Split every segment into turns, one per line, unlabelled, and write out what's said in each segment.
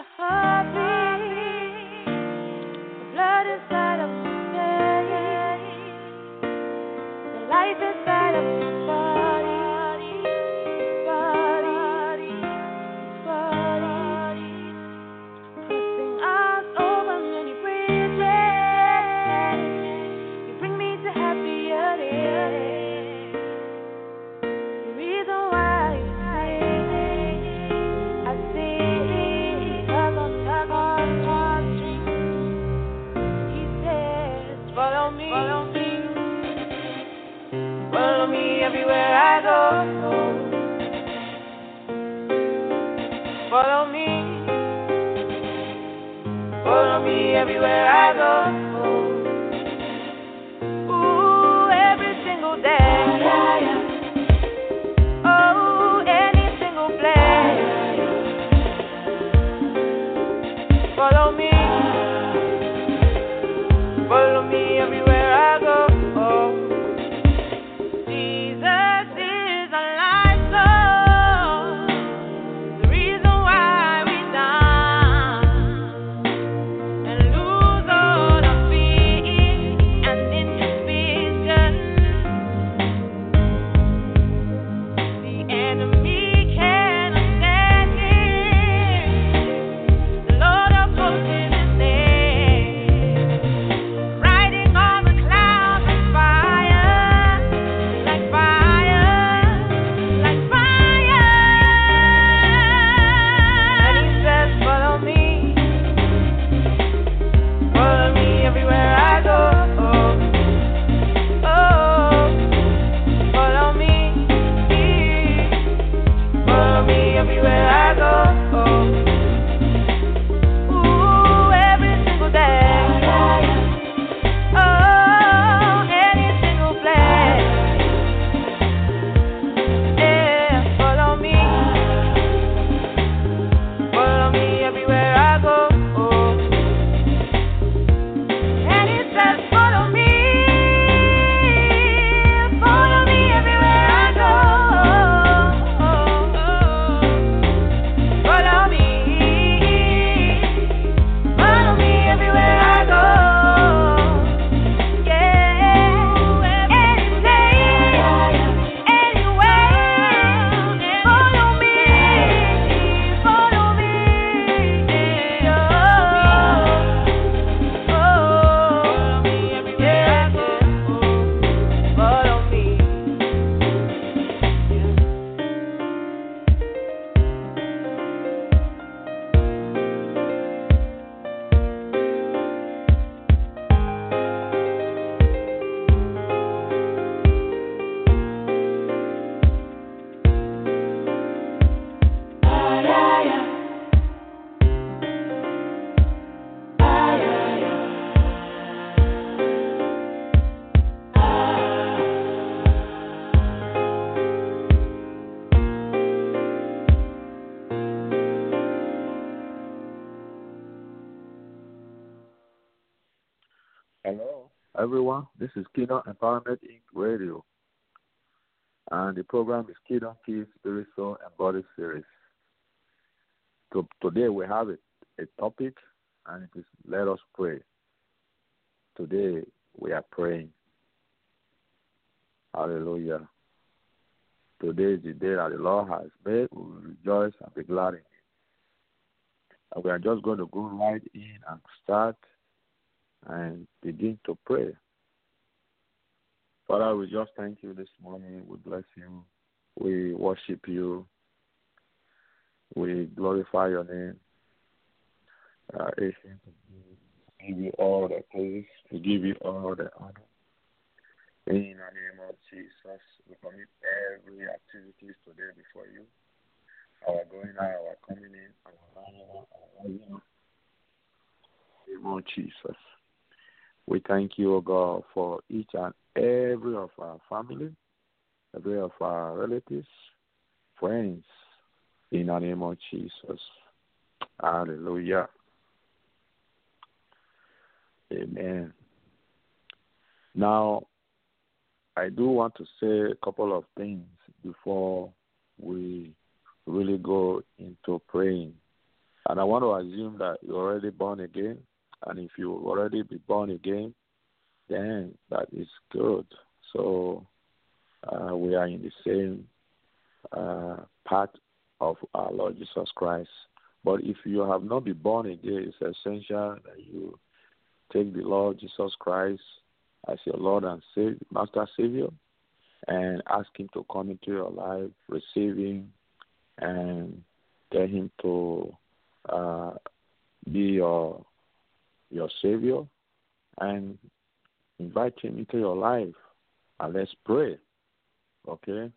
the heartbeat,
Peace, Spirit, Soul, and Body Series. So today we have a, a topic, and it is Let Us Pray. Today we are praying. Hallelujah. Today is the day that the Lord has made. We will rejoice and be glad in it. And we are just going to go right in and start and begin to pray. Father, we just thank you this morning. We bless you. We worship you. We glorify your name. Uh, we give you all the praise. We give you all the honor. In the name of Jesus, we commit every activities today before you. Our going out, our coming in, our lying out, our rising up. In the name of Jesus. We thank you, O God, for each and every of our family, every of our relatives, friends, in the name of Jesus. Hallelujah. Amen. Now, I do want to say a couple of things before we really go into praying. And I want to assume that you're already born again. And if you already be born again, then that is good. So uh, we are in the same uh, path of our Lord Jesus Christ. But if you have not been born again, it's essential that you take the Lord Jesus Christ as your Lord and Savior, Master Savior, and ask Him to come into your life, receive Him, and get Him to uh, be your your Savior, and invite Him into your life, and let's pray. Okay,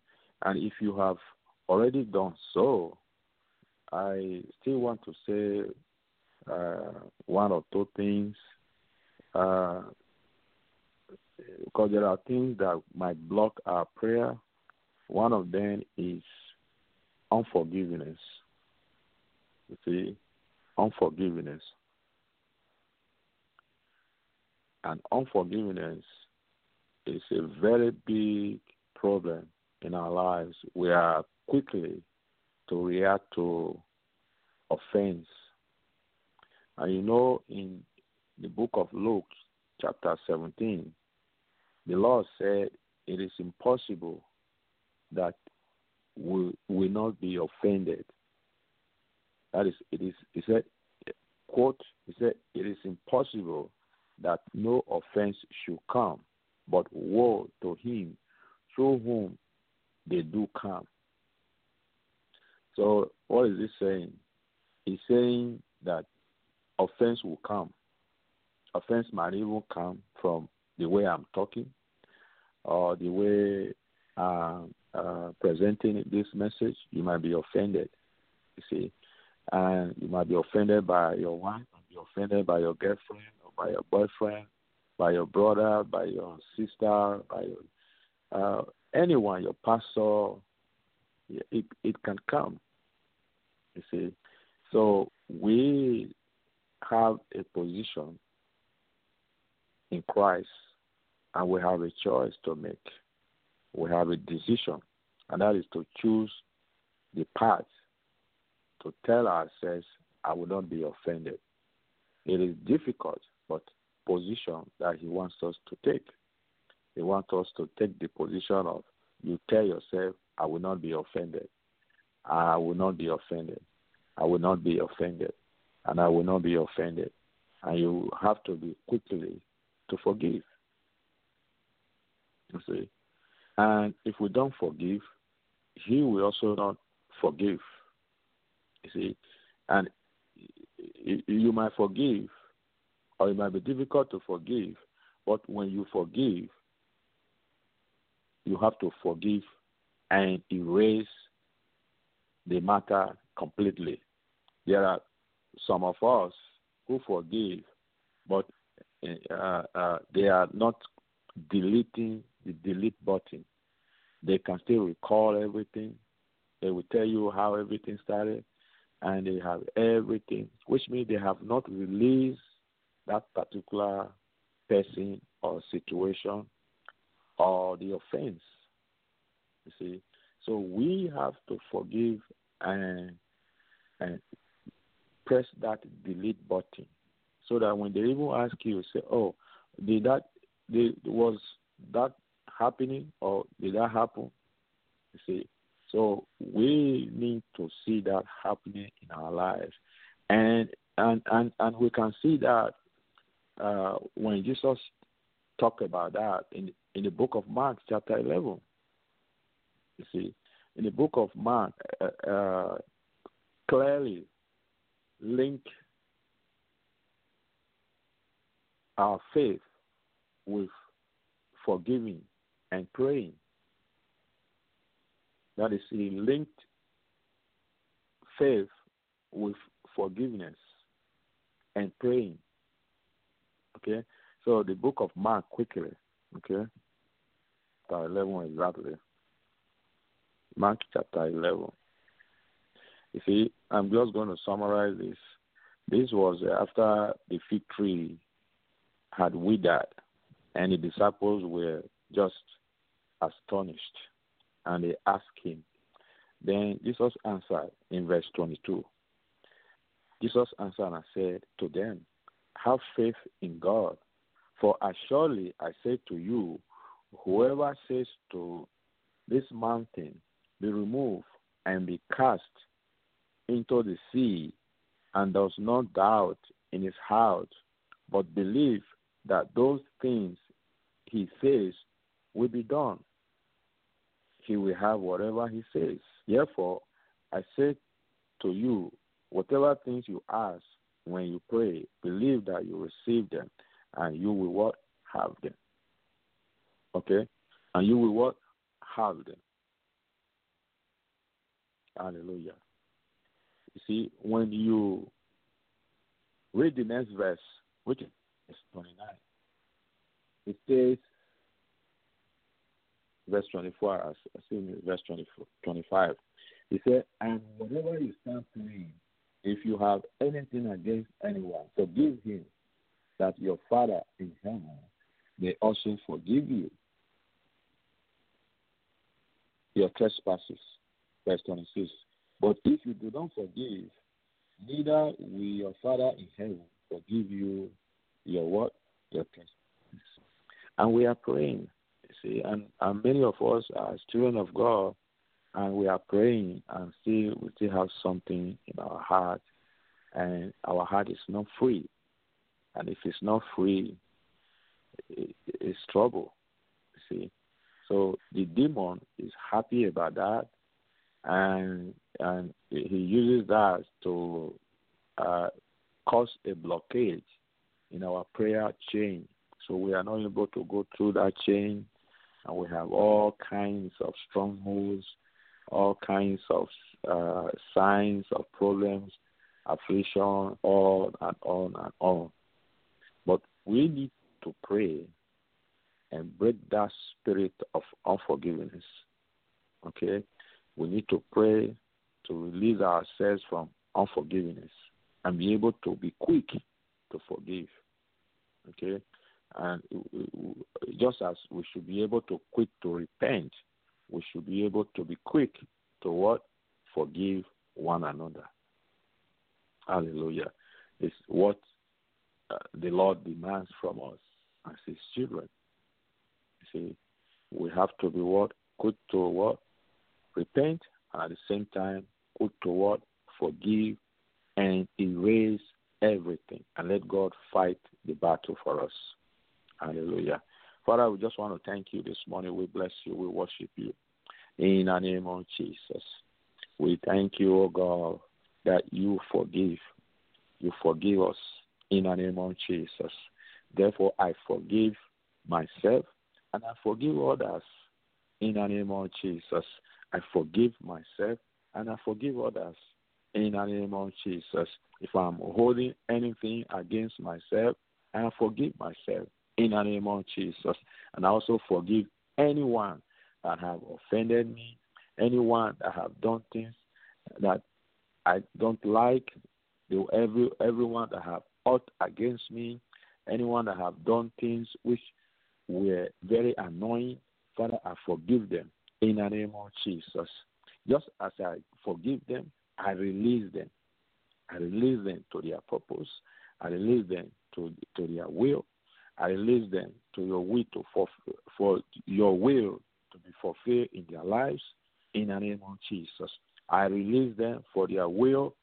and if you have already done so, I still want to say uh, one or two things uh, because there are things that might block our prayer. One of them is unforgiveness. You see, unforgiveness. And unforgiveness is a very big problem in our lives. We are quickly to react to offense. And you know, in the book of Luke, chapter 17, the Lord said it is impossible that we will not be offended. That is, it is, he said, quote, he said, it is impossible that no offense should come, but woe to him through whom they do come. So, what is he saying? He's saying that offense will come. Offense might even come from the way I'm talking or the way I'm uh, presenting this message. You might be offended, you see. And you might be offended by your wife, you might be offended by your girlfriend or by your boyfriend, by your brother, by your sister, by your uh, anyone, your pastor. It it can come. You see, so we have a position in Christ, and we have a choice to make. We have a decision, and that is to choose the path to tell ourselves, I will not be offended. It is difficult, but position that He wants us to take. He want us to take the position of you tell yourself, I will not be offended. I will not be offended. I will not be offended. And I will not be offended. And you have to be quickly to forgive. You see? And if we don't forgive, he will also not forgive. You see? And you might forgive, or it might be difficult to forgive, but when you forgive, you have to forgive and erase the matter completely. There are some of us who forgive, but uh, uh, they are not deleting the delete button. They can still recall everything. They will tell you how everything started, and they have everything, which means they have not released that particular person or situation or the offense. You see, so we have to forgive and and press that delete button so that when they even ask you, say, "Oh, did that? Did, was that happening or did that happen?" You see, so we need to see that happening in our lives, and and and and we can see that uh, when Jesus talked about that in in the book of Mark, chapter eleven. You see, in the book of Mark, uh, uh, clearly link our faith with forgiving and praying. That is, he linked faith with forgiveness and praying. Okay? So the book of Mark, quickly, okay? Chapter 11 exactly. Mark chapter 11. You see, I'm just going to summarize this. This was after the fig tree had withered, and the disciples were just astonished, and they asked him. Then Jesus answered in verse 22 Jesus answered and said to them, Have faith in God. For as surely I say to you, whoever says to this mountain, Be removed and be cast into the sea, and does not doubt in his heart, but believe that those things he says will be done. He will have whatever he says. Therefore, I say to you, whatever things you ask when you pray, believe that you receive them, and you will what have them. Okay, and you will what have them. Hallelujah. You see, when you read the next verse, which is 29, it says, verse 24, I see verse 24, 25. He said, And whatever you stand praying, if you have anything against anyone, forgive him, that your Father in heaven may also forgive you your trespasses. Verse 26. But if you do not forgive, neither will your Father in heaven forgive you your what? Your trespasses. And we are praying, you see, and, and many of us are children of God, and we are praying, and still we still have something in our heart, and our heart is not free. And if it's not free, it, it's trouble, see. So the demon is happy about that, and and he uses that to uh, cause a blockage in our prayer chain. So we are not able to go through that chain, and we have all kinds of strongholds, all kinds of uh, signs of problems, affliction, on and on and on. We need to pray and break that spirit of unforgiveness. Okay? We need to pray to release ourselves from unforgiveness and be able to be quick to forgive. Okay? And just as we should be able to quick to repent, we should be able to be quick to what? Forgive one another. Hallelujah. It's what uh, the Lord demands from us as His children. You see, we have to be what? Good to what? Repent, and at the same time, good to what? Forgive and erase everything and let God fight the battle for us. Hallelujah. Father, we just want to thank you this morning. We bless you. We worship you. In the name of Jesus. We thank you, O God, that you forgive. You forgive us in the name of Jesus. Therefore, I forgive myself and I forgive others in the name of Jesus. I forgive myself and I forgive others in the name of Jesus. If I'm holding anything against myself, I forgive myself in the name of Jesus. And I also forgive anyone that have offended me, anyone that have done things that I don't like, every everyone that have ought against me, anyone that have done things which were very annoying, Father, I forgive them in the name of Jesus. Just as I forgive them, I release them. I release them to their purpose. I release them to to their will. I release them to your will to for, for your will to be fulfilled in their lives in the name of Jesus. I release them for their will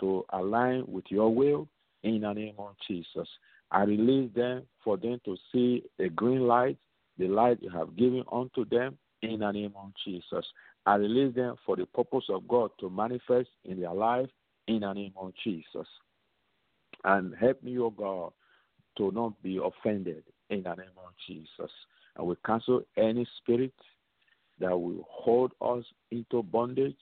to align with your will in the name of Jesus. I release them for them to see a green light, the light you have given unto them in the name of Jesus. I release them for the purpose of God to manifest in their life in the name of Jesus. And help me, O God, to not be offended in the name of Jesus. And we cancel any spirit that will hold us into bondage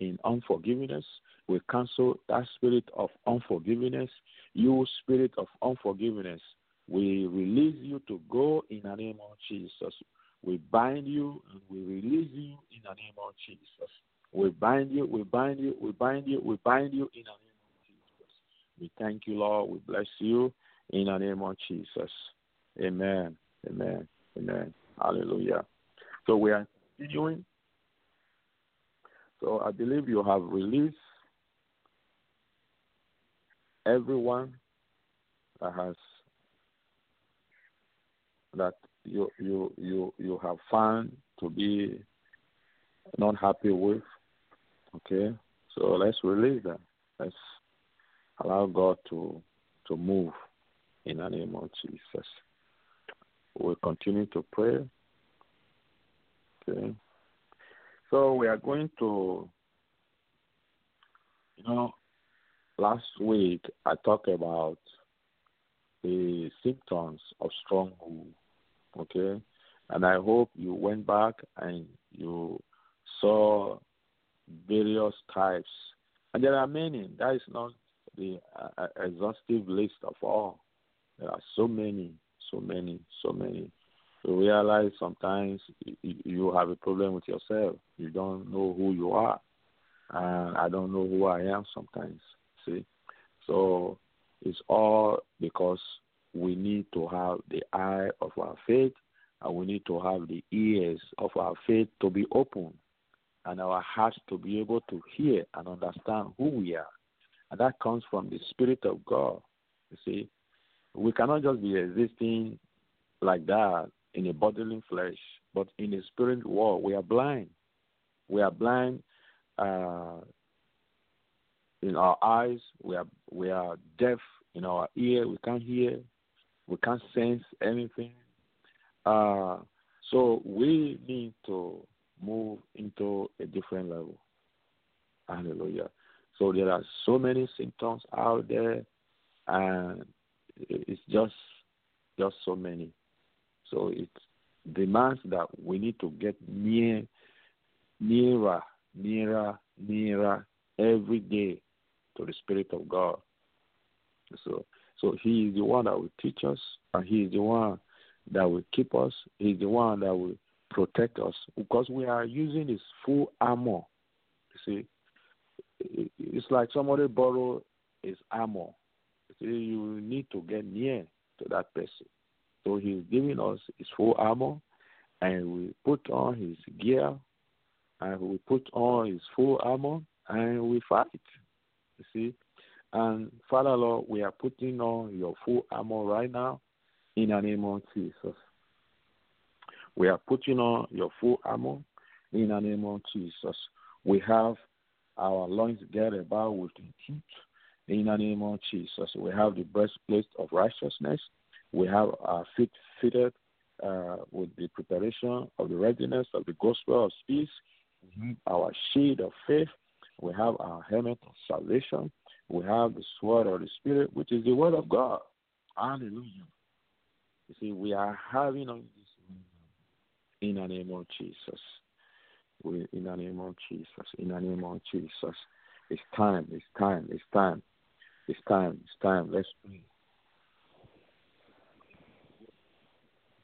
in unforgiveness. We cancel that spirit of unforgiveness. You, spirit of unforgiveness, we release you to go in the name of Jesus. We bind you and we release you in the name of Jesus. We bind you, we bind you, we bind you, we bind you in the name of Jesus. We thank you, Lord. We bless you in the name of Jesus. Amen. Amen. Amen. Hallelujah. So we are continuing. So I believe you have released everyone that has that you you you you have found to be not happy with. Okay, so let's release them. Let's allow God to to move in the name of Jesus. We'll continue to pray. Okay. So we are going to you know last week I talked about the symptoms of stronghold. Okay? And I hope you went back and you saw various types. And there are many. That is not the uh, exhaustive list of all. There are so many, so many, so many. You realize sometimes you have a problem with yourself. You don't know who you are. And I don't know who I am sometimes. See? So it's all because we need to have the eye of our faith and we need to have the ears of our faith to be open and our hearts to be able to hear and understand who we are. And that comes from the Spirit of God. You see, we cannot just be existing like that in a bodily flesh, but in a spirit world, we are blind. We are blind uh, in our eyes. We are we are deaf in our ear. We can't hear. We can't sense anything. Uh, so we need to move into a different level. Hallelujah. So there are so many symptoms out there, and it's just just so many. So it demands that we need to get near, nearer, nearer, nearer every day to the Spirit of God. So, so He is the one that will teach us, and He is the one that will keep us. He is the one that will protect us because we are using His full armor. You see, it's like somebody borrow his armor. See, you need to get near to that person. So He is giving us His full armor, and we put on His gear, and we put on His full armor, and we fight. You see, and Father Lord, we are putting on your full armor right now in the name of Jesus. We are putting on your full armor in the name of Jesus. We have our loins girded about with the truth in the name of Jesus. We have the breastplate of righteousness. We have our feet fitted uh, with the preparation of the readiness of the gospel of peace. Mm-hmm. Our shield of faith. We have our helmet of salvation. We have the sword of the Spirit, which is the word of God. Hallelujah. You see, we are having on this in the name of Jesus. We, in the name of Jesus. In the name of Jesus. It's time. It's time. It's time. It's time. It's time. Let's pray.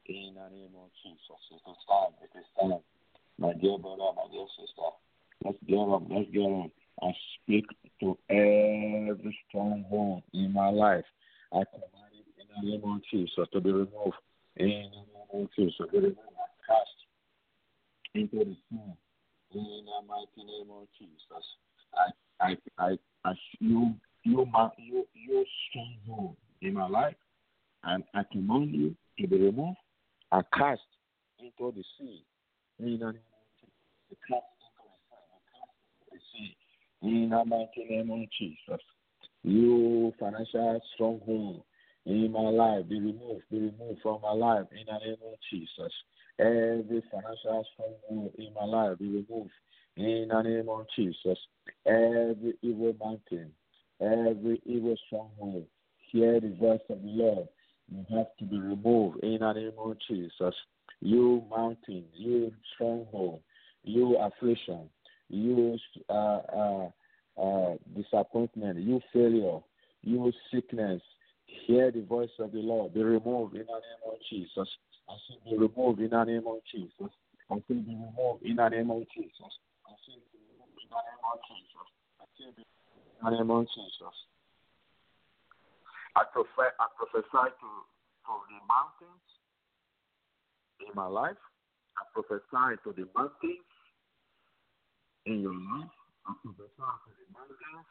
In the name of Jesus. It is time. It is time. My dear brother, my dear sister. Let's get up. Let's get on. I speak to every stronghold in my life. I command it in the name of Jesus to be removed. In the name of Jesus to be removed and cast into the sea. In the mighty name of Jesus. I I I, I you you my you you stronghold in my life and I command you to be removed and cast into the sea. In the name of Jesus. Cast into the sea. Cast into the sea. In the mighty name of Jesus. You financial stronghold in my life be removed, be removed from my life in the name of Jesus. Every financial stronghold in my life be removed in the name of Jesus. Every evil mountain, every evil stronghold, hear the voice of the Lord. You have to be removed in the name of Jesus. You mountain, you stronghold, you affliction, you uh, uh, uh, disappointment, you failure, you sickness, hear the voice of the Lord. Be removed in the name of Jesus. I say be removed in the name of Jesus. I say be removed in the name of Jesus. I say be removed in the name of Jesus. I say be in the name of Jesus. I prefer I prophesy to to the mountains in my life. I prophesy to the mountains in your life. I prophesy to the mountains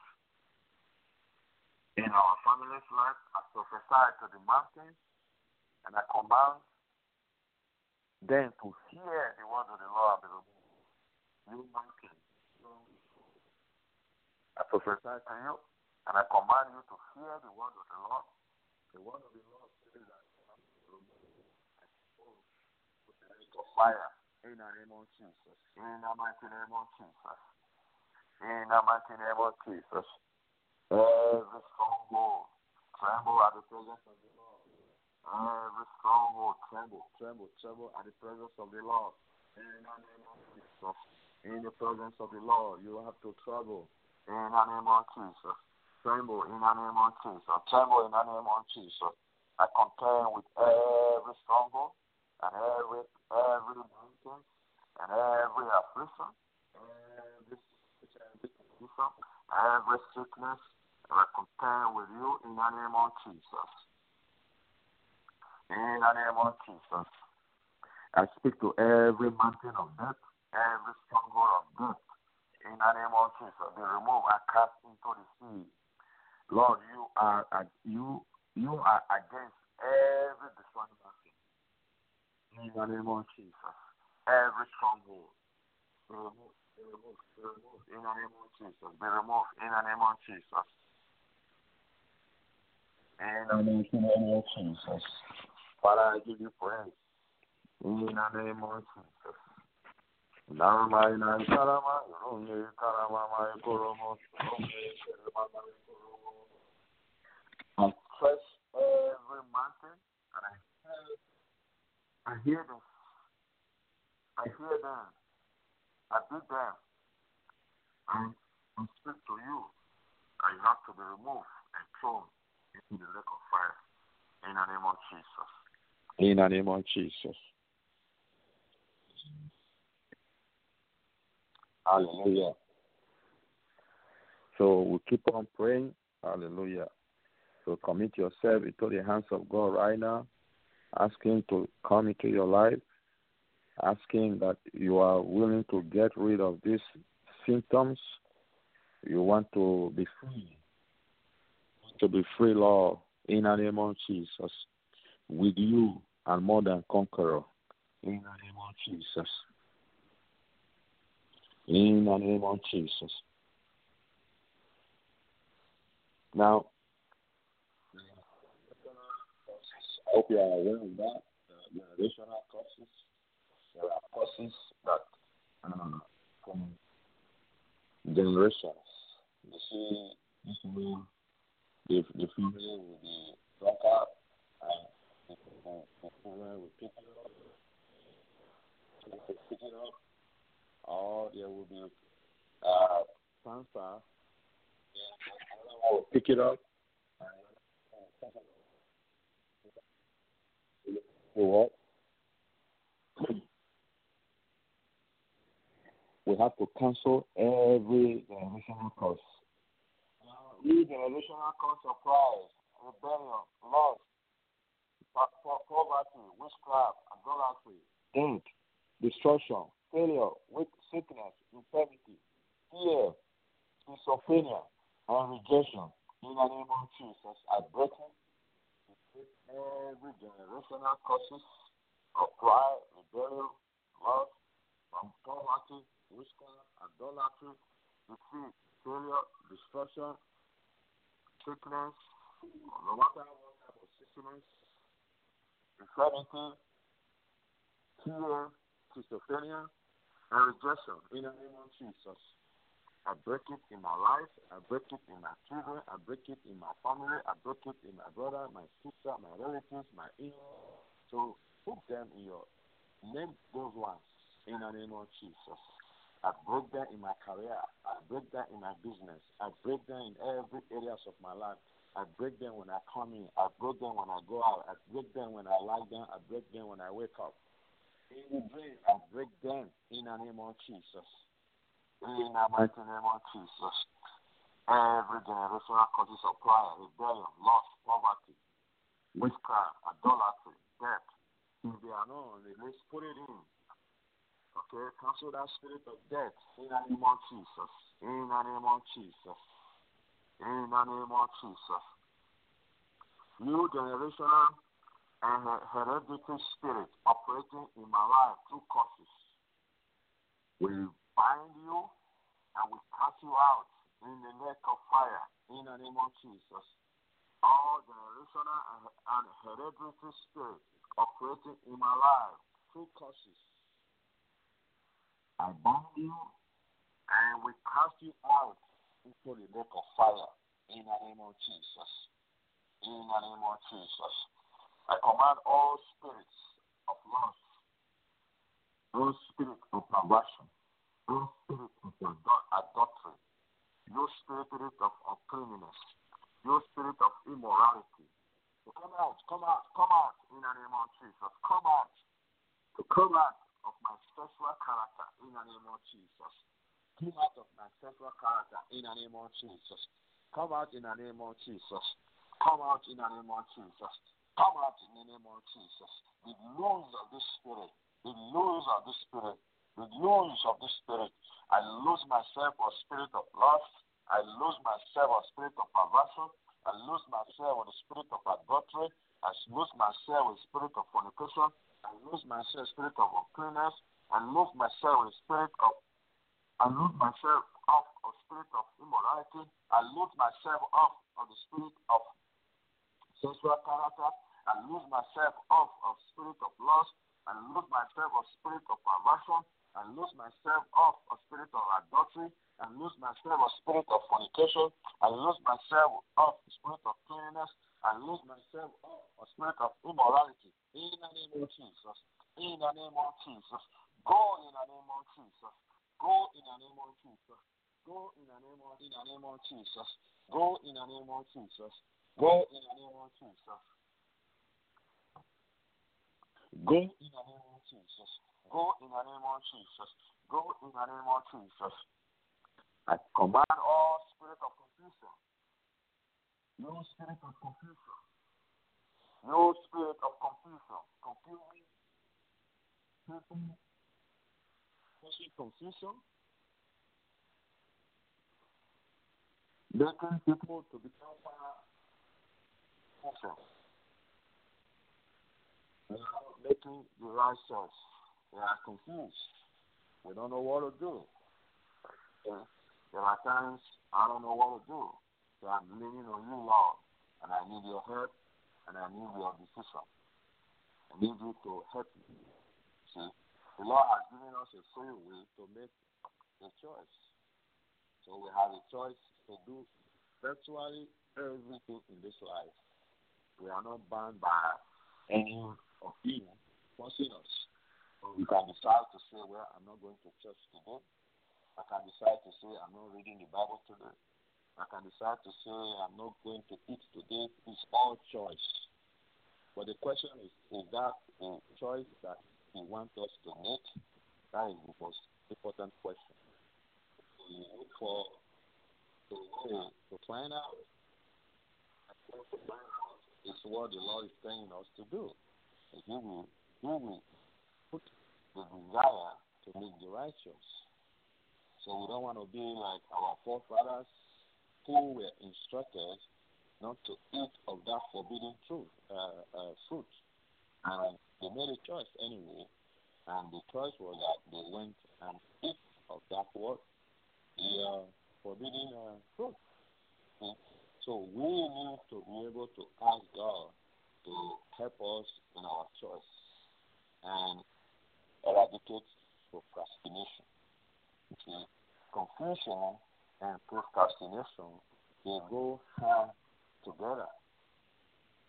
in our family's life, I prophesy to the mountains, and I command them to hear the word of the Lord. You mountains. I prophesy to you, and I command you to hear the word of the Lord. The word of the Lord says that fire in the name of Jesus. In the mighty name of Jesus. In the mighty name of Jesus. Every stronghold tremble at the presence of the Lord. Every stronghold tremble, tremble, tremble at the presence of the Lord. In the name of Jesus. In the presence of the Lord, you have to tremble. In the name of Jesus. Tremble in the name of Jesus. Tremble in the name of Jesus. I contend with every stronghold and every every and every affliction, every uh, affliction, every sickness, I contend with you in the name of Jesus. In the name of Jesus. I speak to every mountain of death, every stronghold of death. In the name of Jesus, be removed and cast into the sea. Lord, you are you you are against every mountain. In the name of Jesus, every stronghold be. In the name of Jesus, be removed. In the name of Jesus. In the name of Jesus. Father, I give you praise. In the name of Jesus. Nama ina karama, runge karama ma ekoromo, runge karama ma ekoromo. I press every mountain and I hear, I hear them. I hear them. I beat them. And speak to you. I have to be removed and thrown into the lake of fire. In the name of Jesus. In the name of Jesus. Hallelujah. So we keep on praying. Hallelujah. So commit yourself into the hands of God right now. Ask Him to come into your life. Ask Him that you are willing to get rid of these symptoms. You want to be free. To be free, Lord, in the name of Jesus. With you and more than conqueror. In the name of Jesus. In the name of Jesus. Now, I hope you are aware of that. The generational causes. There are causes that uh, from generations. You see, this way, the, the female will be drunkard and the female will pick it up. Will pick it up. Or there will be uh. The will pick it up. what? We have to cancel every generational curse. Every generational curse of pride, rebellion, lust, poverty, witchcraft, idolatry, death, destruction, failure, weak sickness, infirmity, fear, schizophrenia, and rejection. In the name of Jesus, I break it. Every generational causes of pride, rebellion, lust, from poverty, witchcraft, idolatry, defeat, failure, destruction, sickness, no matter what type of sickness, infirmity, fear, schizophrenia, and rejection in the name of Jesus. I break it in my life, I break it in my children, I break it in my family, I break it in my brother, my sister, my relatives, my in So put them in your name those ones in the name of Jesus. I break down in my career. I break down in my business. I break down in every areas of my life. I break down when I come in. I break down when I go out. I break down when I lie down. I break down when I wake up. In the dream, I break down in the name of Jesus. In the mighty name of Jesus. Every generational causes of pride, rebellion, loss, poverty, witchcraft, idolatry, death. If they are not on the list, put it in. Okay, cancel that spirit of death in the name of Jesus. In the name of Jesus. In the name of Jesus. New generational and hereditary spirit operating in my life through causes. We bind you and we cast you out in the neck of fire in the name of Jesus. All generational and hereditary spirit operating in my life through causes. I bind you and we cast you out into the lake of fire in the name of Jesus. In the name of Jesus. I command all spirits of lust, all spirits of perversion, all spirits of adultery, your spirit of uncleanness, your spirit of immorality. So come out, come out, come out in the name of Jesus. Come out. To come out of my sexual character in the name of Jesus. Come out of my sexual character in the name of Jesus. Come out in the name of Jesus. Come out in the name of Jesus. Come out in the name of Jesus. The loans of the Spirit. The loans of the Spirit. The loans of the Spirit. I lose myself of spirit of lust. I lose myself of spirit of perversion. I lose myself with the spirit of adultery. I lose myself with spirit of fornication. I lose myself spirit of uncleanness. I lose myself with spirit of I lose myself off of spirit of immorality. I lose myself off of the spirit of sexual character. I lose myself off of spirit of lust. I lose myself of spirit of perversion. I lose myself off of spirit of adultery. I lose myself of spirit of fornication. I lose myself off spirit of cleanness. I lose myself off of spirit of immorality. In the name of Jesus. In the name of Jesus. Go in the name of Jesus. Go in the name of Jesus. Go in the name of in the name of Jesus. Go in the name of Jesus. Go in the name of Jesus. Go in the name of Jesus. Go in the name of Jesus. Go in the name of Jesus. I command all spirit of confusion. No spirit of confusion. No spirit of confusion. Confusing causing confusion, making people to become confusion, making the right choice. They are confused. We don't know what to do. There are times I don't know what to do. So I'm leaning on you, Lord, and I need your help, and I need your decision. I need you to help me. See? The Lord has given us a free will to make a choice. So we have a choice to do virtually everything in this life. We are not bound by any of you forcing us. We can decide to say, well, I'm not going to church today. I can decide to say, I'm not reading the Bible today. I can decide to say, I'm not going to eat today. It's all choice. But the question is, is that a choice that he wants us to make? That is the most important question. We look for to, to find out. It's what the Lord is telling us to do. Will, will put the desire to make the righteous. So we don't want to be like our forefathers who were instructed not to eat of that forbidden fruit. Uh, uh, fruit. And they made a choice anyway, and the choice was that they went and ate of that what? The uh, forbidden uh, fruit. Okay? So we need to be able to ask God to help us in our choice and eradicate procrastination. Okay? Confusion and procrastination uh, they go hand together.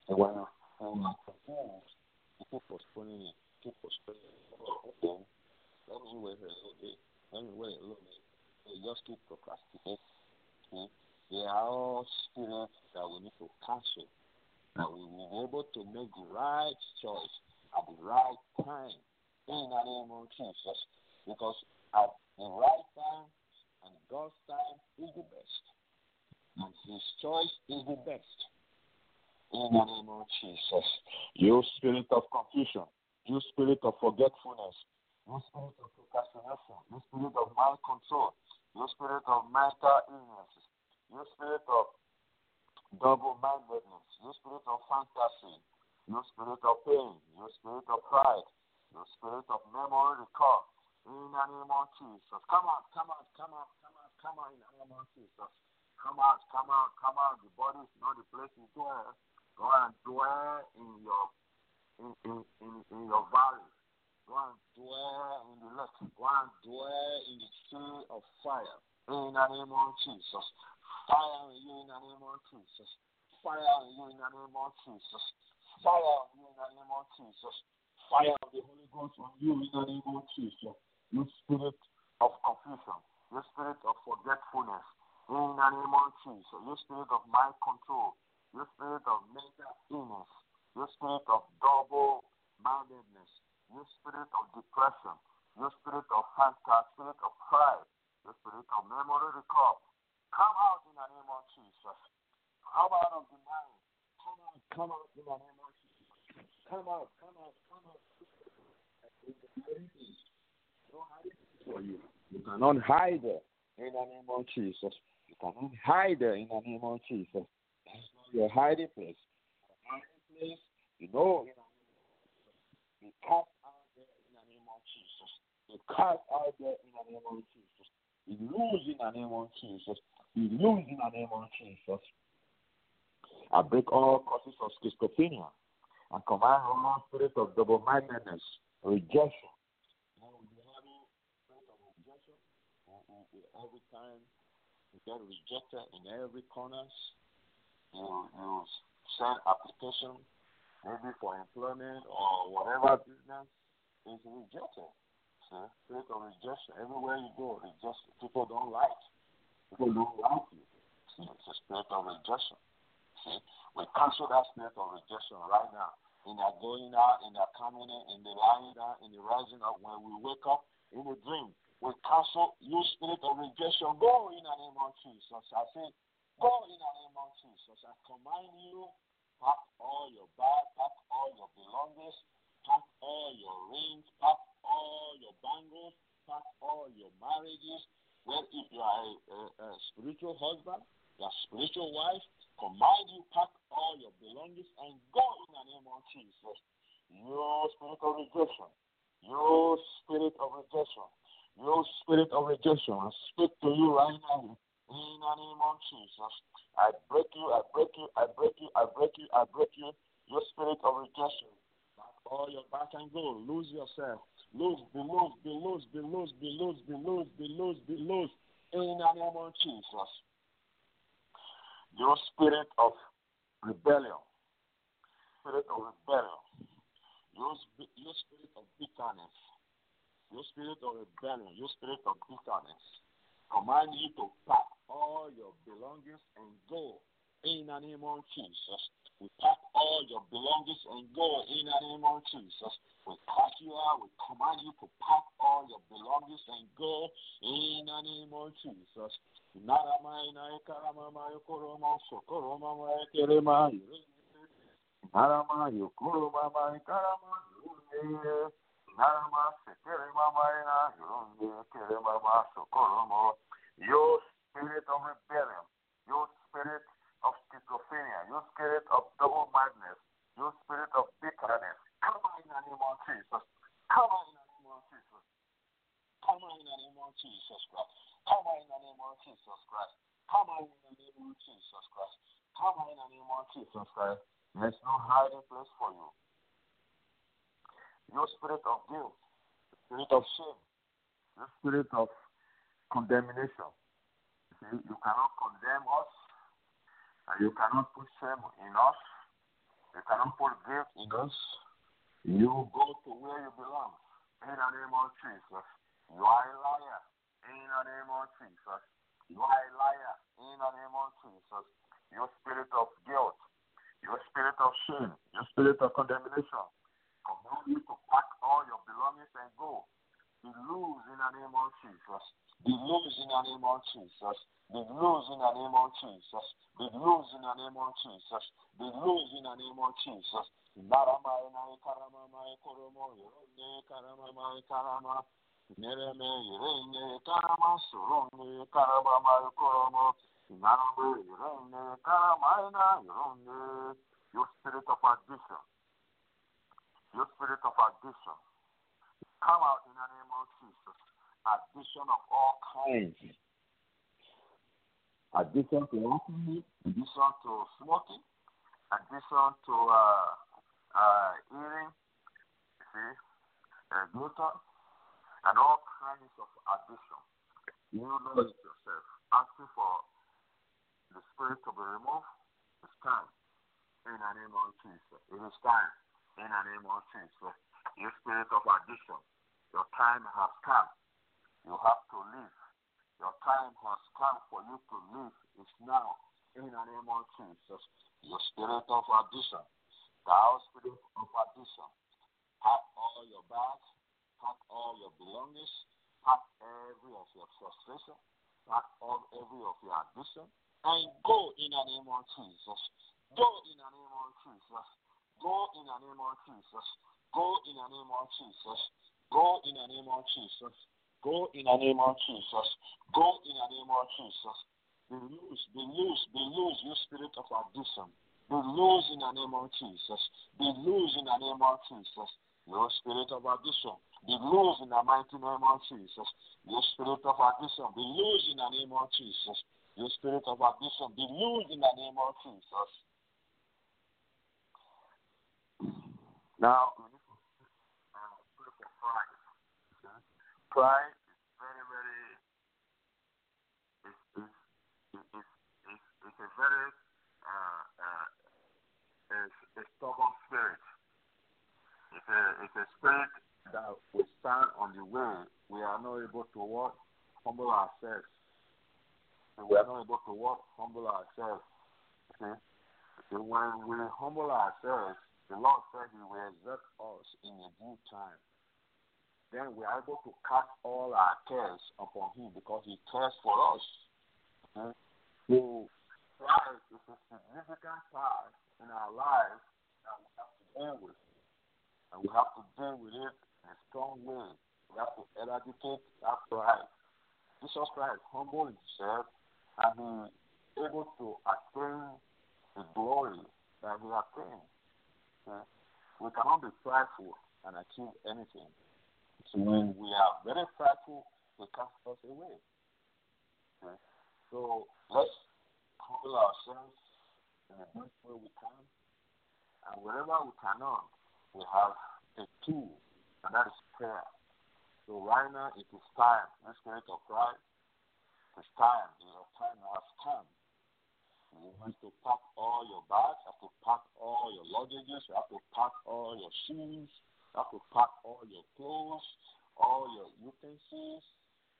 So when you are confused, keep postponing it, keep postponing it. Okay, let me wait a little bit. Let me wait a little bit. So just keep procrastinating. Okay? They are all spirits that we need to cancel. That we will be able to make the right choice at the right time in the name of Jesus. Because at the right time and God's time is the best. And His choice is the best in the name of Jesus. You spirit of confusion, you spirit of forgetfulness, you spirit of procrastination, you spirit of mind control, you spirit of mental illnesses, you spirit of double mindedness, you spirit of fantasy, you spirit of pain, you spirit of pride, you spirit of memory recall. In the name of Jesus. Come out, come out, come out, come on, come on in the name of Jesus. Come out, come out, come out. The body is not the place to dwell. Go and dwell in your in, in, in, in your valley. Go and dwell in the lake. Go and dwell in the sea of fire. In the name of Jesus. Fire on you in the name of Jesus. Fire on you in the name of Jesus. Fire on you in the name of Jesus. Fire of the Holy Ghost on you in the name of Jesus. You spirit of confusion. You spirit of forgetfulness. In the name of Jesus. You spirit of mind control. You spirit of mental illness. You spirit of double mindedness. You spirit of depression. You spirit of fantasy. Spirit of pride. You spirit of memory recall. Come out in the name of Jesus. Come out of the mind. Come out, come out in the name of Jesus. Come out, come out, come out. For you. You cannot hide in the name of Jesus. You cannot hide in the name of Jesus. That's not your hiding place. Your hiding place, you know, you know, you cast out there in the name of Jesus. You cast out there in the name of Jesus. You lose in the name of Jesus. You lose in the name of Jesus. I break all causes of schizophrenia and command all spirit of double mindedness, rejection. Now, we have a spirit of rejection. Every time you get rejected in every corners, you, you send application, maybe for employment or whatever business, is rejected. See, spirit of rejection. Everywhere you go, rejection. People don't like. People don't like you. See, it's a spirit of rejection. See, we cancel that spirit of rejection right now. In their going out, in their coming in, in the lying down, in the rising up, when we wake up in a dream, we cancel you spirit of rejection. Go in the name of Jesus. I say, go in the name of Jesus. I command you, pack all your bag, pack all your belongings, pack all your rings, pack all your bangles, pack all your marriages. Well, if you are a, a, a spiritual husband, your spiritual wife, command you pack all your belongings and go in the name of Jesus. Your spirit of rejection, your spirit of rejection, your spirit of rejection, I speak to you right now. In the name of Jesus. I break you, I break you, I break you, I break you, I break you. Your spirit of rejection, all your back and go, lose yourself, lose, be loose, be loose, be loose, be loose, be loose, be loose, be in the name of Jesus. Your spirit of rebellion, spirit of rebellion, your, your spirit of bitterness, your spirit of rebellion, your spirit of bitterness, command you to pack all your belongings and go in the name of Jesus. We pack all your belongings and go in the name of Jesus. We pack you out. We command you to pack all your belongings and go in the name of Jesus. Naramai Narama Yokoroma Maikarama Narama Sekerema Maina Yurunde Your spirit of rebellion, your spirit of schizophrenia, your spirit of double madness, your spirit of bitterness, come in the name of Jesus. Come in the name of Jesus. Come in the name of Jesus Christ. Come in the name of Jesus Christ. Come in the name of Jesus Christ. Come in the name of Jesus Christ. There's no hiding place for you. Your spirit of guilt, spirit of shame, your spirit of condemnation. See, you cannot condemn us, and you cannot put shame in us. You cannot put guilt in us. You go to where you belong. In the name of Jesus. You are a liar in the name of Jesus. You are a liar in the name of Jesus. Your spirit of guilt, your spirit of shame, your spirit of condemnation, command you to pack all your belongings and go. Be loose in the name of Jesus. Be loose in the name of Jesus. Be loose in the name of Jesus. Be loose in the name of Jesus. Be loose in the name of Jesus. Narama ina karama mai koromo yorone karama mai karama. Nereme yerenge karama soronge karama mai koromo. Sinanambe, Irene, Karamaina, Irene, your spirit of addiction, your spirit of addiction, come out in the name of Jesus. Addition of all kinds. Addition to alcohol, addition to smoking, addition to uh, uh, eating, see, uh, and all kinds of addiction. You know it yourself. Asking for the spirit to be removed. It's time. In the name of Jesus. It is time. In the name of Jesus. Your spirit of addiction. Your time has come. You have to live. Your time has come for you to live. It's now. In the name of Jesus. Your spirit of addition. Thou spirit of addition. Pack all your bags. Pack all your belongings. Pack every of your frustration. Pack all every of your addiction and go in the name of Jesus. Go in the name of Jesus. Go in the name of Jesus. Go in the name of Jesus. Go in the name of Jesus. Go in the name of Jesus. Go in the name of Jesus. Be loose, be loose, be loose, you spirit of addiction. Be loose in the name of Jesus. Be loose in the name of Jesus. Your spirit of addiction. Be loose in the mighty name of Jesus. Your spirit of addiction. Be loose in the name of Jesus. The spirit of addiction be loose in the name of Jesus. Now, we need to uh, pray for pride. Pride is very, very, it's, it's, it's, it's, it's a very, uh, uh, it's a stubborn spirit. It's a, it's a spirit that we stand on the way. We are not able to what? Humble ourselves we are not able to what? Humble ourselves. Okay? So when we humble ourselves, the Lord said He will exert us in a due time. Then we are able to cast all our cares upon Him because He cares for us. Okay? So pride is a significant part in our lives that we have to deal with. And we have to deal with it in a strong way. We have to eradicate that pride. Jesus Christ humbled himself and be able to attain the glory that he attained. Okay? Hmm? We cannot be prideful and achieve anything. So when we are very prideful, they cast us away. Okay? So let's humble ourselves in the best way we can. And wherever we cannot, we have a tool, and that is prayer. So right now it is time, in spirit of Christ, it's time. Your time has come. You have to pack all your bags, you have to pack all your luggages, you have to pack all your shoes, have to pack all your clothes, all your utensils.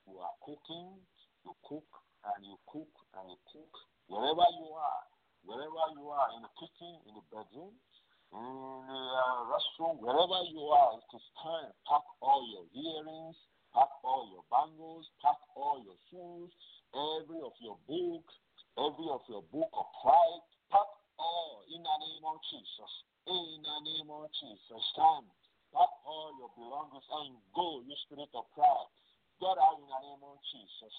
You are cooking, you cook, and you cook, and you cook. Wherever you are, wherever you are, in the kitchen, in the bedroom, in the uh, restroom, wherever you are, it is time. to Pack all your earrings, pack all your bangles, pack all your shoes, every of your book, every of your book of pride, pack all in the name of Jesus. In the name of Jesus. Stand. Pack all your belongings and go, you spirit of pride. Get out in the name of Jesus.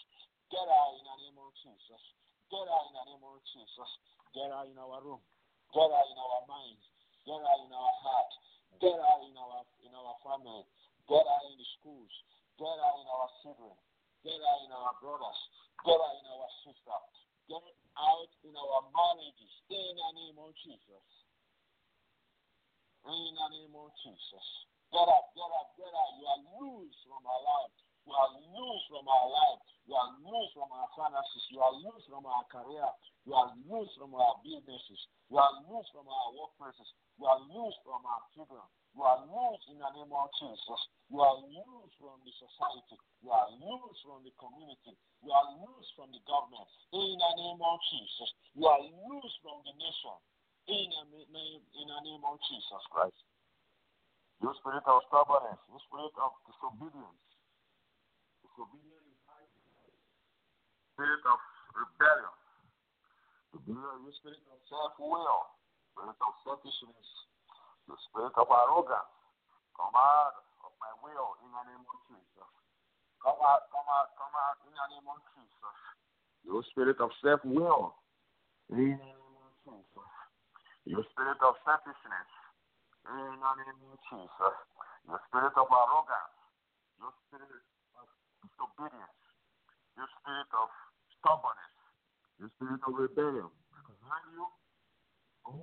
Get out in the name of Jesus. Get out in the name of Jesus. Get out in our room. Get out in our minds. Get out in our heart. Get out in our in our family. Get out in the schools. Get out in our children. Get out in our brothers. Get out in our sisters. Get out in our marriages. In the name of Jesus. In the name of Jesus. Get up, get up, get up. You are loose from our life. You are loose from our life. You are loose from our finances. You are loose from our career. You are loose from our businesses. You are loose from our workplaces. You are loose from our children. You are loose in the name of Jesus. You are loose from the society. You are loose from the community. You are loose from the government. In the name of Jesus. You are loose from the nation. In the name, in the name of Jesus Christ. You spirit of stubbornness, you spirit of disobedience. Disobedience. Spirit of rebellion. You spirit of self-will, spirit of selfishness the spirit of arrogance come out of my will in the name of Jesus. Come out, come out, come out in the name of Jesus. Your spirit of self will. In the. Your spirit of selfishness. In the name of Jesus. Your spirit of arrogance. Your spirit of disobedience. Your spirit of stubbornness. Your spirit of rebellion. Command you. Go,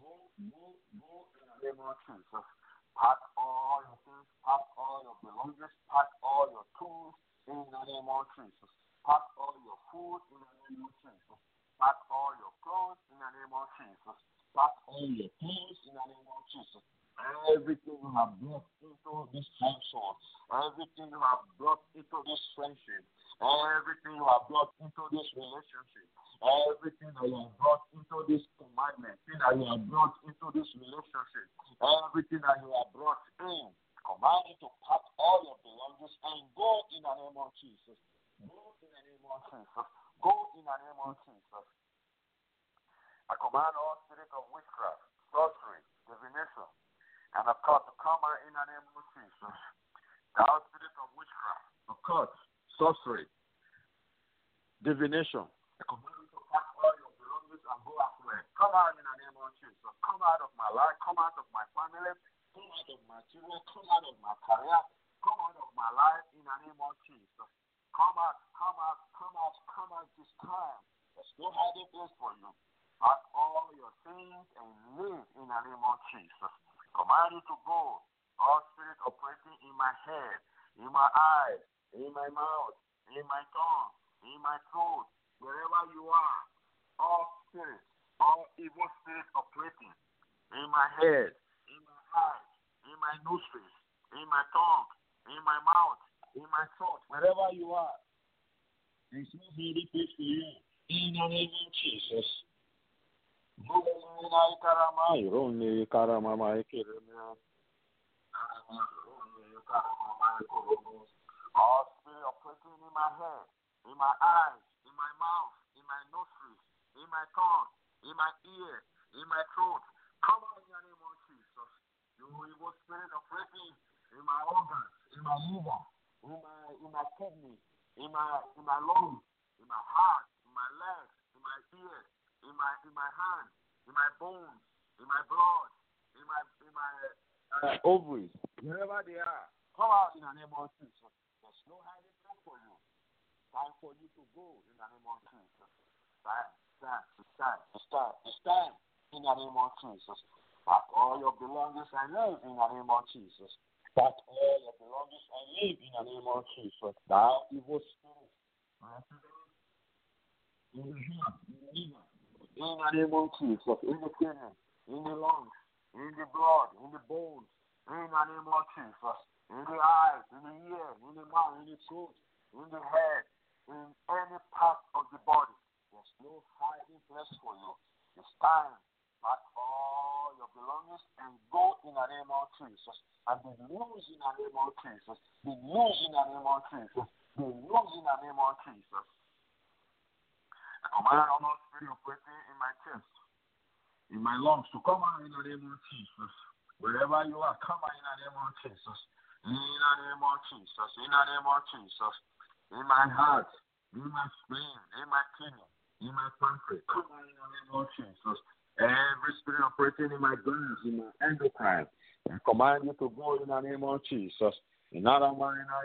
go, go, go in the name of Jesus. Pack all your things, pack all your belongings, pack all your tools in the name of Jesus. Pack all your food in the name of Jesus. Pack all your clothes in the name of Jesus. Pack all your clothes in the name of Jesus. Everything you have brought into this household, everything you have brought into this friendship, everything you have brought into this relationship, everything that you have brought into this commandment, everything that you have brought into this relationship, everything that you have brought in, command you to pack all your belongings and go in the name of Jesus. Go in the name of Jesus. Go in the name of Jesus. I command all spirit of witchcraft, sorcery, divination, and occult to come out in the name of Jesus. Thou spirit of witchcraft, occult, sorcery, divination. I command you to pack all your belongings and go elsewhere. Come out in the name of Jesus. Come out of my life. Come out of my family. Come out of my children. Come out of my career. Come out of my life in the name of Jesus. Come out, come out, come out, come out this time. There's no hiding place for you. Pack all your things and live in the name of Jesus. Command you to go. All spirit operating in my head, in my eyes, in my mouth, in my tongue, in my throat, wherever you are. All spirits, all evil spirits operating in my head, in my eyes, in my nostrils, in my tongue, in my mouth, in my throat, wherever you are. There's no hiding place for you. In the name of Jesus. All spirit operating in my head, in my eyes, in my mouth, in my nostrils, in my tongue, in my ear, in my throat. Come on in name of Jesus. You evil spirit operating in my organs, in my liver, in my in my kidney, in my in my lungs, in my heart, in my legs, in my ears, in my in my hands, in my bones, in my blood, in my in my uh, ovaries, wherever they are. Come out in the name of Jesus. There's no hiding place for you. Time for you to go in the name of Jesus. Time, time, it's time, it's time, time in the name of Jesus. Pack all your belongings and live in the name of Jesus. Pack all your belongings and live in the name of Jesus. Thou evil spirit. In the heart, in the liver, in the name of Jesus, in the kidney, in the lungs, in the blood, in the bones, in the name Jesus, in the eyes, in the ear, in the mouth, in the throat, in the head, in any part of the body. There's no hiding place for you. It's time. Pack all your belongings and go in the name of Jesus. And be loose in the name of Jesus. Be loose in the name of Jesus. Be loose in the name of Jesus. I command all spirit operating in my chest, in my lungs, to come out in the name of Jesus. Wherever you are, come out in the name of Jesus. In the name of Jesus. In the name of Jesus. In my heart, in my spleen, in my kidney, in my pancreas. Come out in the name of Jesus. Every spirit operating in my glands, in my endocrine, I command you to go in the name of Jesus. In other mind, I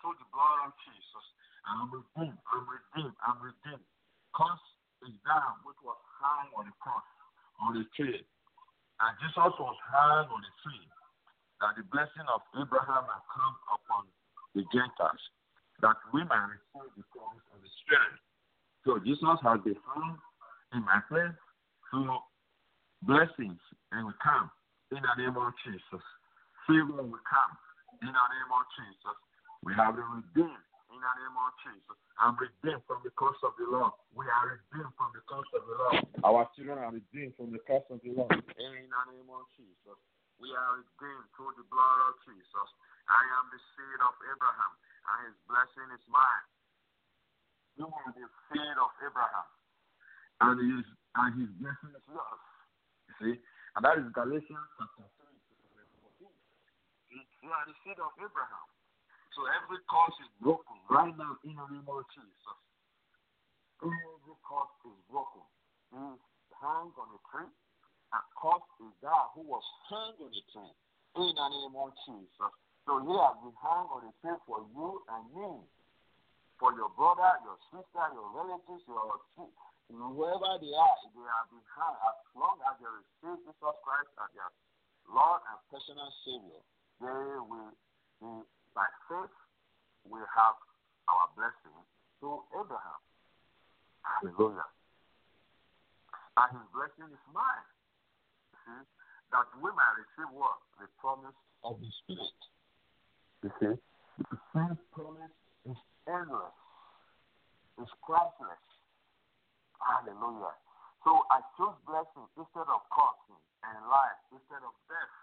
through the blood of Jesus. I'm redeemed, I'm redeemed, I'm redeemed. Cause is down, which was hung on the cross, on the tree. And Jesus was hung on the tree, that the blessing of Abraham had come upon the Gentiles, that we might receive the promise of the Spirit. So Jesus has been hung in my place to blessings and we come in the name of Jesus. Favor will come in the name of Jesus. We have been redeemed in the name of Jesus. I'm redeemed from the curse of the law. We are redeemed from the curse of the law. Our children are redeemed from the curse of the law. In the name of Jesus. We are redeemed through the blood of Jesus. I am the seed of Abraham, and his blessing is mine. You are the seed of Abraham, and his, and his blessing is yours. You see? And that is Galatians chapter 3. You are the seed of Abraham. So every curse is broken right now in the name of Jesus. Every curse is broken. He hung on a tree. And curse is that who was hung on a tree in the name of Jesus. So he has been hung on a tree for you and me. For your brother, your sister, your relatives, your whoever they are, they have been hung as long as they receive Jesus Christ as their Lord and personal Savior. They will be by faith, we have our blessing through Abraham. Hallelujah. And his blessing is mine. See? That we might receive what? The promise of the Spirit. You see? The promise is endless. It's priceless. Hallelujah. So I choose blessing instead of cursing and life instead of death.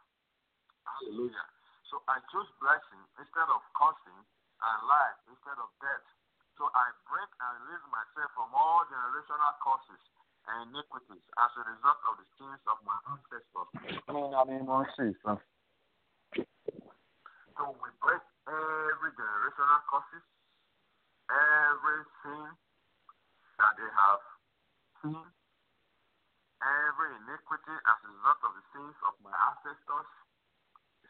Hallelujah. So I choose blessing instead of cursing and life instead of death. So I break and release myself from all generational curses and iniquities as a result of the sins of my ancestors. In the name of Jesus. So we break every generational curses, every sin that they have seen, every iniquity as a result of the sins of my ancestors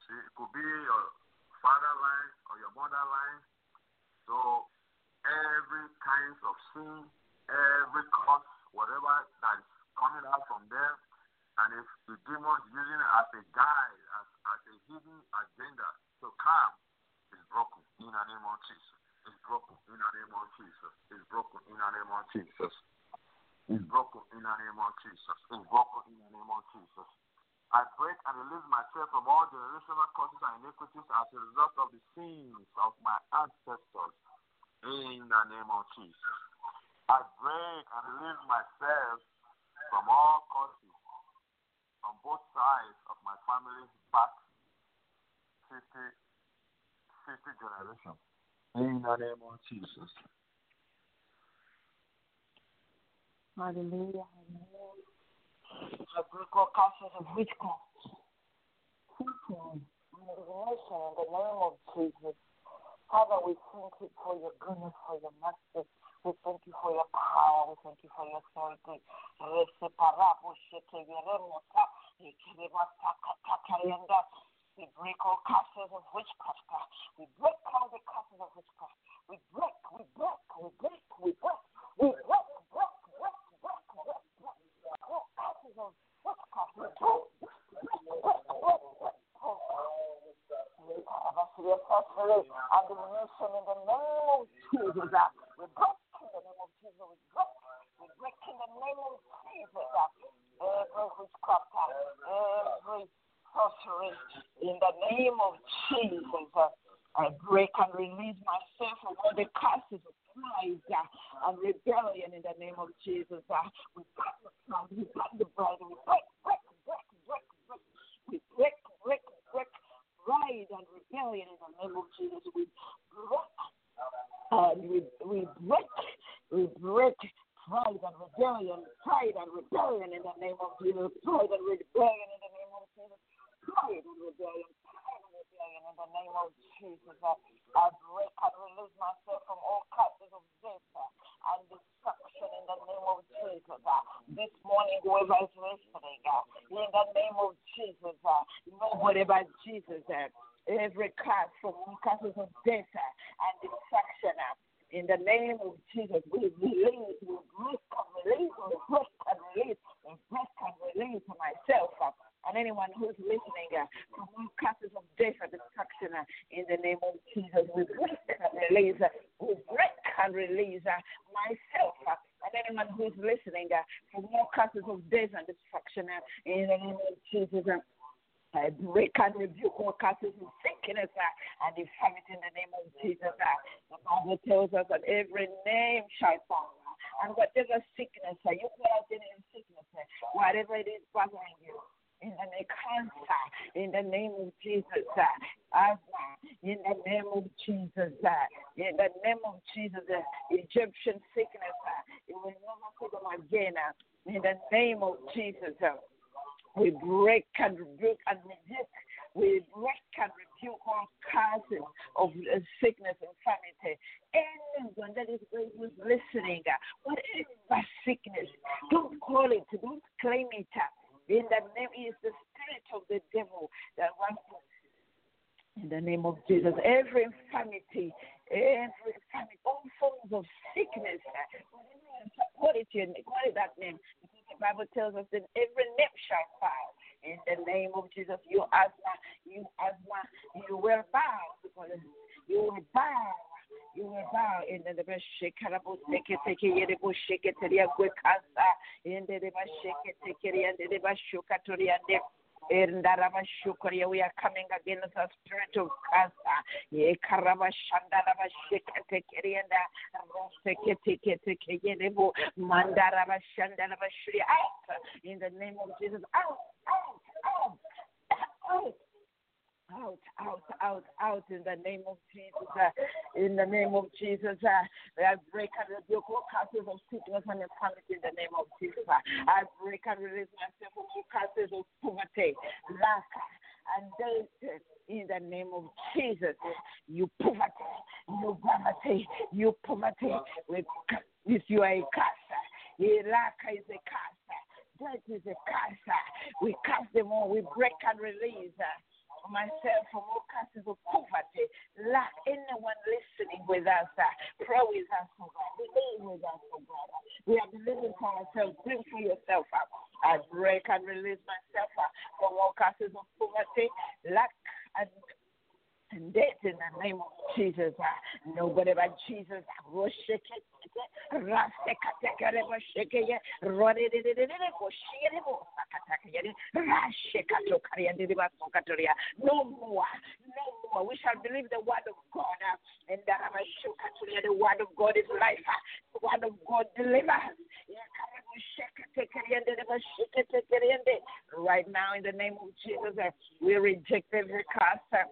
See, it could be your father line or your mother line. So every kind of sin, every curse, whatever that is coming out from them, and if the demon is using it as a guide, as, as a hidden agenda to come, is broken in the name of Jesus. It's broken in the name of Jesus. It's broken in the name of Jesus. It's broken in the name of Jesus. It's broken in the name of Jesus. I break and release myself from all generational curses and iniquities as a result of the sins of my ancestors. In the name of Jesus. I break and release myself from all curses on both sides of my family back 50, 50 generations. In the name of Jesus.
Hallelujah. Hallelujah. All curses of witchcraft. Satan, manipulation in the name of Jesus. Father, we thank you for your goodness, for your mercy. We thank you for your power. We thank you for your authority. We break all curses of witchcraft. We break all the curses of witchcraft. We break, we break, we break, we break, we break, break, break, break, break curses of witchcraft. We break, and the nation in the name of Jesus. We break in the name of Jesus. We break, we break in the name of Jesus. Every witchcraft, every sorcery, in the name of Jesus. I break and release myself from all the curses of pride uh, and rebellion in the name of Jesus. Uh. We break the pride, we break the pride, we break, break, break, break, break. We break, break, break pride and rebellion in the name of Jesus. We break and we, we break, we break pride and rebellion, pride and rebellion in the name of Jesus, pride and rebellion in the name of Jesus, pride and rebellion, pride uh, and uh, uh, in the name of Jesus. I break and release myself from all curses of death and destruction in the name of Jesus. This morning, whoever is listening, in the name of Jesus, nobody but Jesus every curse from curses of death and destruction. In the name of Jesus, we release, we break and release, we break and release, we break and release myself and anyone who's listening uh, from all curses of death and destruction uh, in the name of Jesus. We break and release, uh, we break and release uh, myself. Uh, and anyone who's listening uh, from all curses of death and destruction uh, in the name of Jesus. Uh, I break and rebuke all curses of sickness uh, and infirmity in the name of Jesus. Uh, the Bible tells us that every name shall fall. Uh, and whatever sickness, uh, you put out any sickness, uh, whatever it is bothering you, in the name of cancer, in the name of Jesus, asthma, in the name of Jesus, in the name of Jesus, Egyptian sickness, it will never them again. Uh, in the name of Jesus, uh. we break and rebuke and rebuke. We break and rebuke all causes of uh, sickness and infirmity. Anyone that is listening, whatever sickness, don't call it, don't claim it. In name is the spirit of the devil that wants to. In the name of Jesus, every infirmity, every infirmity, all forms of sickness, call it, your, call it that name. The Bible tells us that every name shall bow. In the name of Jesus, you asthma, you asthma, you will bow because you will bow. You will bow in the Shekarabo Seke Teke Yerebo Sheke Teria Gwekasa in the Reba Sheke Tekeri and the Reba Shukatori and the we are coming against the spirit of cancer. Ye karaba shandaraba shekete kerienda roseke teke teke yerebo mandaraba shandaraba shuri out! In the name of Jesus. Out, out, out, out out, out, out, out in the name of Jesus. Uh, in the name of Jesus, uh, I break and rebuke all curses of sickness and infirmity in the name of Jesus. Uh, I break and release myself from all curses of poverty, lack, and death in the name of Jesus. You poverty, you poverty, you poverty, with, with you are a curse. Lack is a curse. Death is a curse. We cast them all. We break and release myself from all kinds of poverty, lack. Anyone listening with us, uh, pray with us, oh God. Believe with us, oh God. We are believing for ourselves. Bring for yourself up. I break and release myself uh, from all kinds of poverty, lack, and and death in the name of Jesus. Nobody but Jesus. I will shake it. No more. No more. We shall believe the word of God. And the word of God is life. The word of God delivers. Right now, in the name of Jesus, we reject every curse.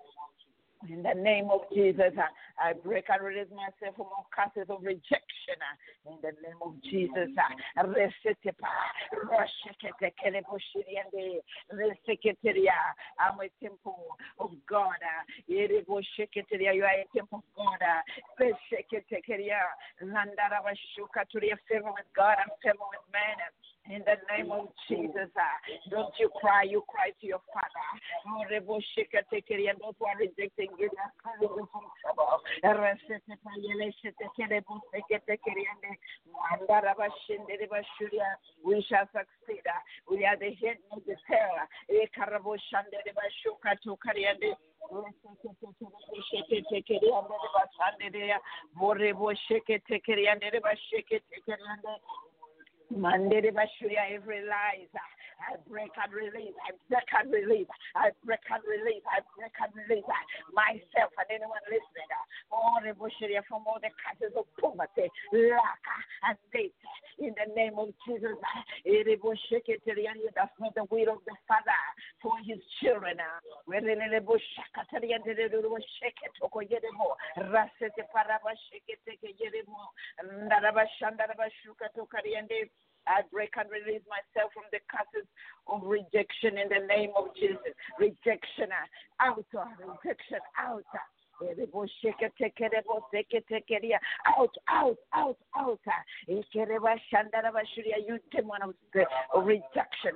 In the name of Jesus, I break and release myself from all curses of rejection. In the name of Jesus, I'm a temple of God. You are a temple of God. I'm Favor with God and favor with man. In the name of Jesus, don't you cry, you cry to your Father. Are rejecting you, from trouble. We shall succeed. We are the head, not the tail. Mandere Bashuya, every lies. I break and release. I break and release. I break and release. I break and release myself and anyone listening. Uh, all the Bushuria from all the causes of poverty, lack, and death. In the name of Jesus, uh, that's not the will of the Father for his children. Uh, Rasete parabasheke yeremo, Narabashandarabashuka tokariande. I break and release myself from the curses of rejection in the name of Jesus. Rejection uh, out, uh, rejection go uh, shake teker go seketekeria out. Out, out, out, out. You demon of rejection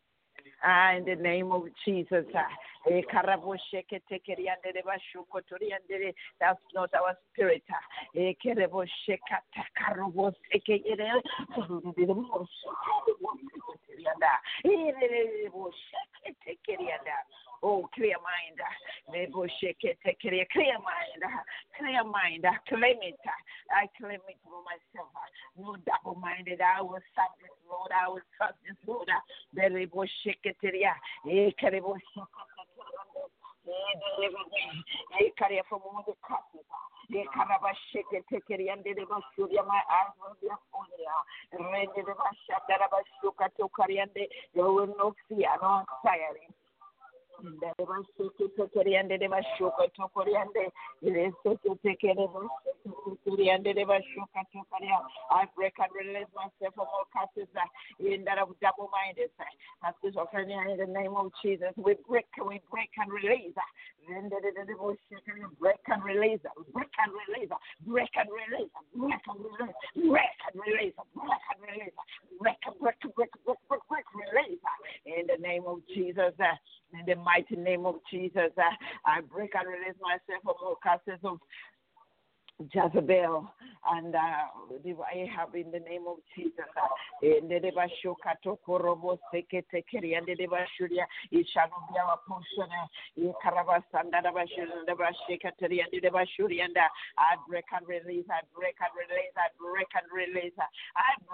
Ah, in the name of Jesus. ah. Eh, That's not our spirit. Oh, clear mind. Clear, mind. Clear mind. Claim it. I claim it for myself. No double minded. I will serve this Lord. I will trust this Lord. Kerebo shake it, eh, deliver me. Carry from all the curses. Karabashake, take it, and Surya. My eyes will be upon you. Rende de bashanda rabashuka to Kariande. There will no fear, no anxiety. I break and release myself from all curses uh, in that of double minded. As schizophrenia in the name of Jesus. We break, we break and release. uh, Break and release. uh, Break and release. uh, Break and release. uh, Break and release. Break and release. uh, Break and release. uh, Break and break, break, break, break, break, release. uh, In the name of Jesus. uh, in the mighty name of Jesus, uh, I break and release myself from all curses of Jezebel and uh, the Ahab in the name of Jesus. uh, it shall be our portion. uh, I break and release, I break and release, I break and release, I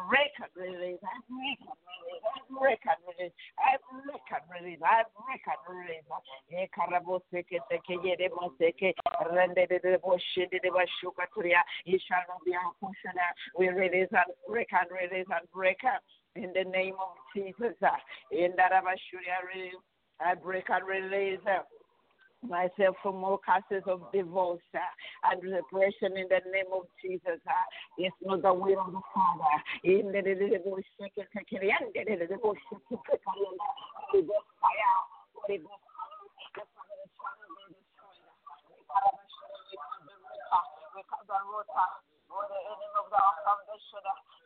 break and release, I break and release, I break and release, I break and release, I break and release. Debashukaturia, it shall not be our portion. uh, We release and break and release and break in the name of Jesus. In that. I break and release myself from all causes of divorce uh, and separation in the name of Jesus. Uh, it's not the will of the Father. In the of Jesus, in the name of Jesus, Holy Ghost fire, Ghost we cut the root, uh, for the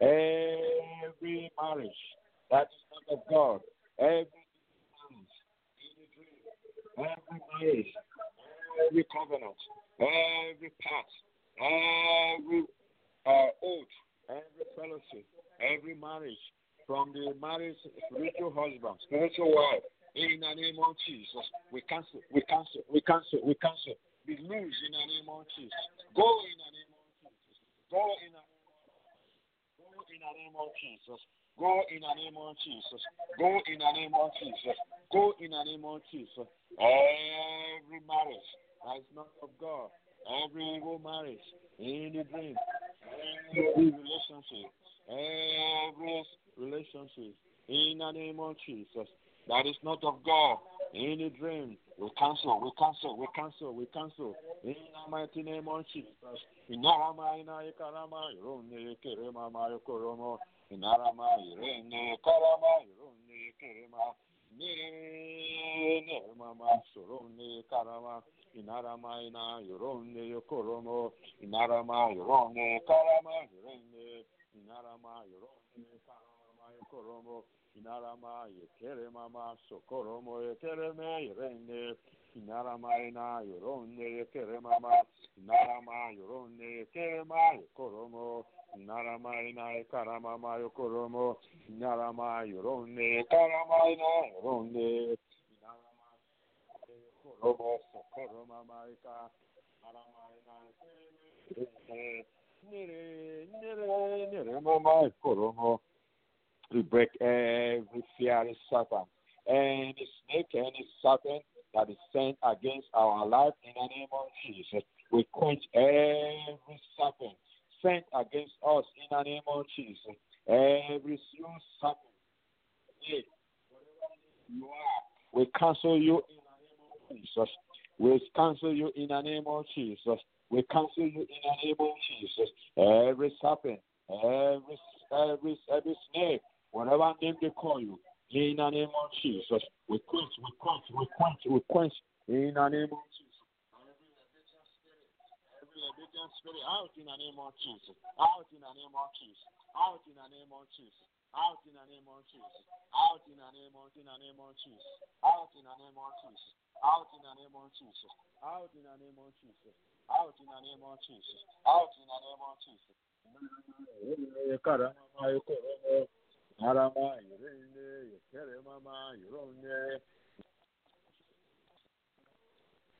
Every
marriage that is not of God, every every every covenant, every pact, every uh, oath, every fellowship, every marriage from the marriage spiritual husband, spiritual wife, in the name of Jesus, we cancel, we cancel, we cancel, we cancel. Be loose in the name of Jesus. Go in the name of Jesus. Go in the name of Jesus. Go in the name of Jesus. Go in the name of Jesus. Go in the name of Jesus. Every marriage that is not of God, every evil marriage, any dream, every relationship, every relationship, in the name of Jesus, that is not of God, any dream, we cancel, we cancel, we cancel, we cancel, in the mighty name of Jesus. Inarama ina ikarama irone kerema ma yokoromo. Inarama irene karama irone kerema. Ne ne mama sorone karama. Inarama ina yokoromo. Inarama. Inarama yekere mama sokoromo yekere me yerende. Inarama ina yoronde yekere mama. Inarama yoronde yekere ma yekoromo. Inarama ina yekara mama yokoromo. Inarama yoronde yekarama ina yoronde. Inarama yekoromo sokoro mama yeka. Inarama ina yekere Nere, nere, nere, mama yekoromo. We break every fiery serpent, any snake, any serpent that is sent against our life in the name of Jesus. We quench every serpent sent against us in the name of Jesus. Every slow serpent, you are, we cancel you in the name of Jesus. We cancel you in the name of Jesus. We cancel you in the name of Jesus. Every serpent, every every every snake, whatever name they call you, in the name of Jesus. We quench, we quench, we quench, we quench in the name of Jesus. Leviathan spirit out in the name of Jesus. Out in the name of Jesus. Out in the name of Jesus. Out in the name of Jesus. Out in the name of in the name of Jesus. Out in the name of Jesus. Out in the name of Jesus. Out in the name of Jesus. Out in the name of Jesus. Out in the name of Jesus. Karama Narama, Yerende, Yekere Mama, Yeronde,